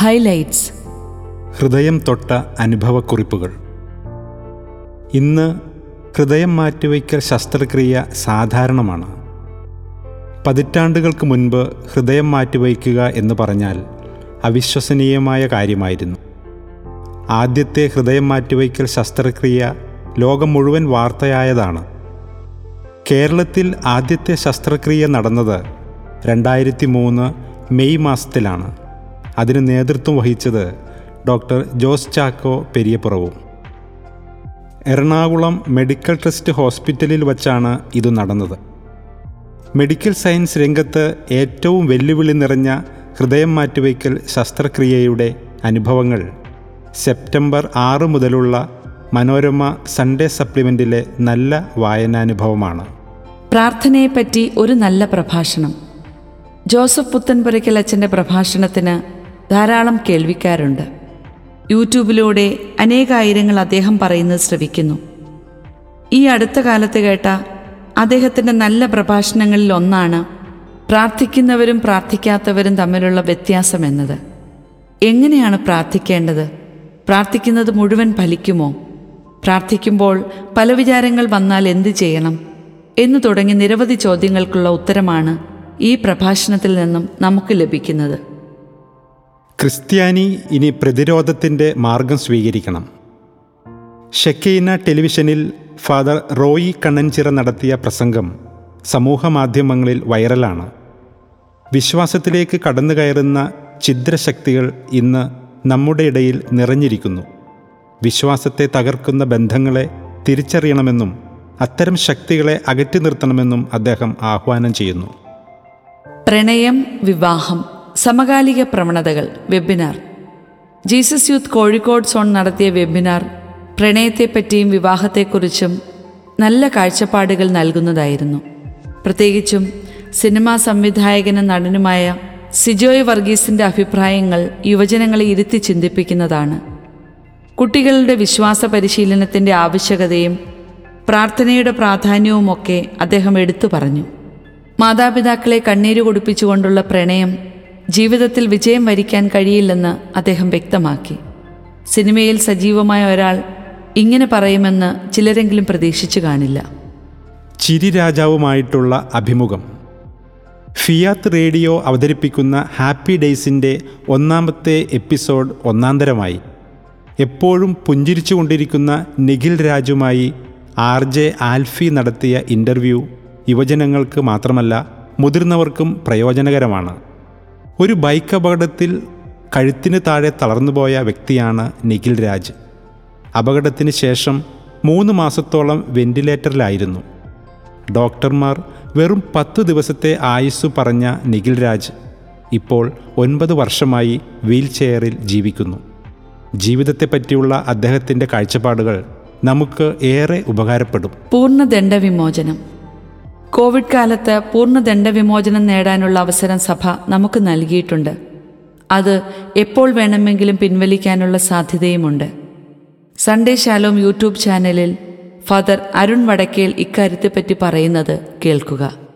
Highlights ഹൃദയം തൊട്ട അനുഭവക്കുറിപ്പുകൾ. ഇന്ന് ഹൃദയം മാറ്റിവയ്ക്കൽ ശസ്ത്രക്രിയ സാധാരണമാണ്. പതിറ്റാണ്ടുകൾക്ക് മുൻപ് ഹൃദയം മാറ്റിവയ്ക്കുക എന്ന് പറഞ്ഞാൽ അവിശ്വസനീയമായ കാര്യമായിരുന്നു. ആദ്യത്തെ ഹൃദയം മാറ്റിവയ്ക്കൽ ശസ്ത്രക്രിയ ലോകം മുഴുവൻ വാർത്തയായതാണ്. കേരളത്തിൽ ആദ്യത്തെ ശസ്ത്രക്രിയ നടന്നത് രണ്ടായിരത്തി മൂന്ന് മെയ് മാസത്തിലാണ്. അതിന് നേതൃത്വം വഹിച്ചത് ഡോക്ടർ ജോസ് ചാക്കോ പെരിയപ്പുറവും. എറണാകുളം മെഡിക്കൽ ട്രസ്റ്റ് ഹോസ്പിറ്റലിൽ വച്ചാണ് ഇത് നടന്നത്. മെഡിക്കൽ സയൻസ് രംഗത്ത് ഏറ്റവും വെല്ലുവിളി നിറഞ്ഞ ഹൃദയം മാറ്റിവയ്ക്കൽ ശസ്ത്രക്രിയയുടെ അനുഭവങ്ങൾ സെപ്റ്റംബർ ആറ് മുതലുള്ള മനോരമ സൺഡേ സപ്ലിമെന്റിലെ നല്ല വായനാനുഭവമാണ്. പ്രാർത്ഥനയെപ്പറ്റി ഒരു നല്ല പ്രഭാഷണം. ജോസഫ് പുത്തൻപുരയ്ക്കൽ അച്ഛന്റെ പ്രഭാഷണത്തിന് ധാരാളം കേൾവിക്കാരുണ്ട്. യൂട്യൂബിലൂടെ അനേകായിരങ്ങൾ അദ്ദേഹം പറയുന്നത് ശ്രവിക്കുന്നു. ഈ അടുത്ത കാലത്ത് കേട്ട അദ്ദേഹത്തിന്റെ നല്ല പ്രഭാഷണങ്ങളിൽ ഒന്നാണ് പ്രാർത്ഥിക്കുന്നവരും പ്രാർത്ഥിക്കാത്തവരും തമ്മിലുള്ള വ്യത്യാസം എന്നത്. എങ്ങനെയാണ് പ്രാർത്ഥിക്കേണ്ടത്? പ്രാർത്ഥിക്കുന്നത് മുഴുവൻ ഫലിക്കുമോ? പ്രാർത്ഥിക്കുമ്പോൾ പല വിചാരങ്ങൾ വന്നാൽ എന്തു ചെയ്യണം? എന്നു തുടങ്ങി നിരവധി ചോദ്യങ്ങൾക്കുള്ള ഉത്തരമാണ് ഈ പ്രഭാഷണത്തിൽ നിന്നും നമുക്ക് ലഭിക്കുന്നത്. ക്രിസ്ത്യാനി ഇനി പ്രതിരോധത്തിന്റെ മാർഗം സ്വീകരിക്കണം. ഷെക്കൈന ടെലിവിഷനിൽ ഫാദർ റോയി കണ്ണൻചിറ നടത്തിയ പ്രസംഗം സമൂഹമാധ്യമങ്ങളിൽ വൈറലാണ്. വിശ്വാസത്തിലേക്ക് കടന്നു കയറുന്ന ഛിദ്രശക്തികൾ ഇന്ന് നമ്മുടെ ഇടയിൽ നിറഞ്ഞിരിക്കുന്നു. വിശ്വാസത്തെ തകർക്കുന്ന ബന്ധങ്ങളെ തിരിച്ചറിയണമെന്നും അത്തരം ശക്തികളെ അകറ്റി നിർത്തണമെന്നും അദ്ദേഹം ആഹ്വാനം ചെയ്യുന്നു. പ്രണയം വിവാഹം സമകാലിക പ്രവണതകൾ webinar Jesus youth Kozhikode zone നടത്തിയ വെബിനാർ പ്രണയത്തെപ്പറ്റിയും വിവാഹത്തെക്കുറിച്ചും നല്ല കാഴ്ചപ്പാടുകൾ നൽകുന്നതായിരുന്നു. പ്രത്യേകിച്ചും സിനിമാ സംവിധായകനും നടനുമായ സിജോയ് വർഗീസിന്റെ അഭിപ്രായങ്ങൾ യുവജനങ്ങളെ ഇരുത്തി ചിന്തിപ്പിക്കുന്നതാണ്. കുട്ടികളുടെ വിശ്വാസ പരിശീലനത്തിന്റെ ആവശ്യകതയും പ്രാർത്ഥനയുടെ പ്രാധാന്യവുമൊക്കെ അദ്ദേഹം എടുത്തു പറഞ്ഞു. മാതാപിതാക്കളെ കണ്ണീര് കുടിപ്പിച്ചുകൊണ്ടുള്ള പ്രണയം ജീവിതത്തിൽ വിജയം വരിക്കാൻ കഴിയില്ലെന്ന് അദ്ദേഹം വ്യക്തമാക്കി. സിനിമയിൽ സജീവമായ ഒരാൾ ഇങ്ങനെ പറയുമെന്ന് ചിലരെങ്കിലും പ്രതീക്ഷിച്ചു കാണില്ല. ചിരി രാജാവുമായിട്ടുള്ള അഭിമുഖം. ഫിയാത്ത് റേഡിയോ അവതരിപ്പിക്കുന്ന ഹാപ്പി ഡേയ്സിന്റെ ഒന്നാമത്തെ എപ്പിസോഡ് ഒന്നാന്തരമായി. എപ്പോഴും പുഞ്ചിരിച്ചുകൊണ്ടിരിക്കുന്ന നിഖിൽ രാജുമായി ആർ ജെ ആൽഫി നടത്തിയ ഇന്റർവ്യൂ യുവജനങ്ങൾക്ക് മാത്രമല്ല മുതിർന്നവർക്കും പ്രയോജനകരമാണ്. ഒരു ബൈക്ക് അപകടത്തിൽ കഴുത്തിന് താഴെ തളർന്നുപോയ വ്യക്തിയാണ് നിഖിൽ രാജ്. അപകടത്തിന് ശേഷം മൂന്ന് മാസത്തോളം വെന്റിലേറ്ററിലായിരുന്നു. ഡോക്ടർമാർ വെറും പത്ത് ദിവസത്തെ ആയുസ് പറഞ്ഞ നിഖിൽ രാജ് ഇപ്പോൾ ഒൻപത് വർഷമായി വീൽ ചെയറിൽ ജീവിക്കുന്നു. ജീവിതത്തെപ്പറ്റിയുള്ള അദ്ദേഹത്തിന്റെ കാഴ്ചപ്പാടുകൾ നമുക്ക് ഏറെ ഉപകാരപ്പെടും. പൂർണ ദണ്ഡവിമോചനം കോവിഡ് കാലത്ത് പൂർണ ദണ്ഡവിമോചനം നേടാനുള്ള അവസരം സഭ നമുക്ക് നൽകിയിട്ടുണ്ട്. അത് എപ്പോൾ വേണമെങ്കിലും പിൻവലിക്കാനുള്ള സാധ്യതയുമുണ്ട്. സൺഡേ ശാലോം യൂട്യൂബ് ചാനലിൽ ഫാദർ അരുൺ വടക്കേൽ ഇക്കാര്യത്തെപ്പറ്റി പറയുന്നത് കേൾക്കുക.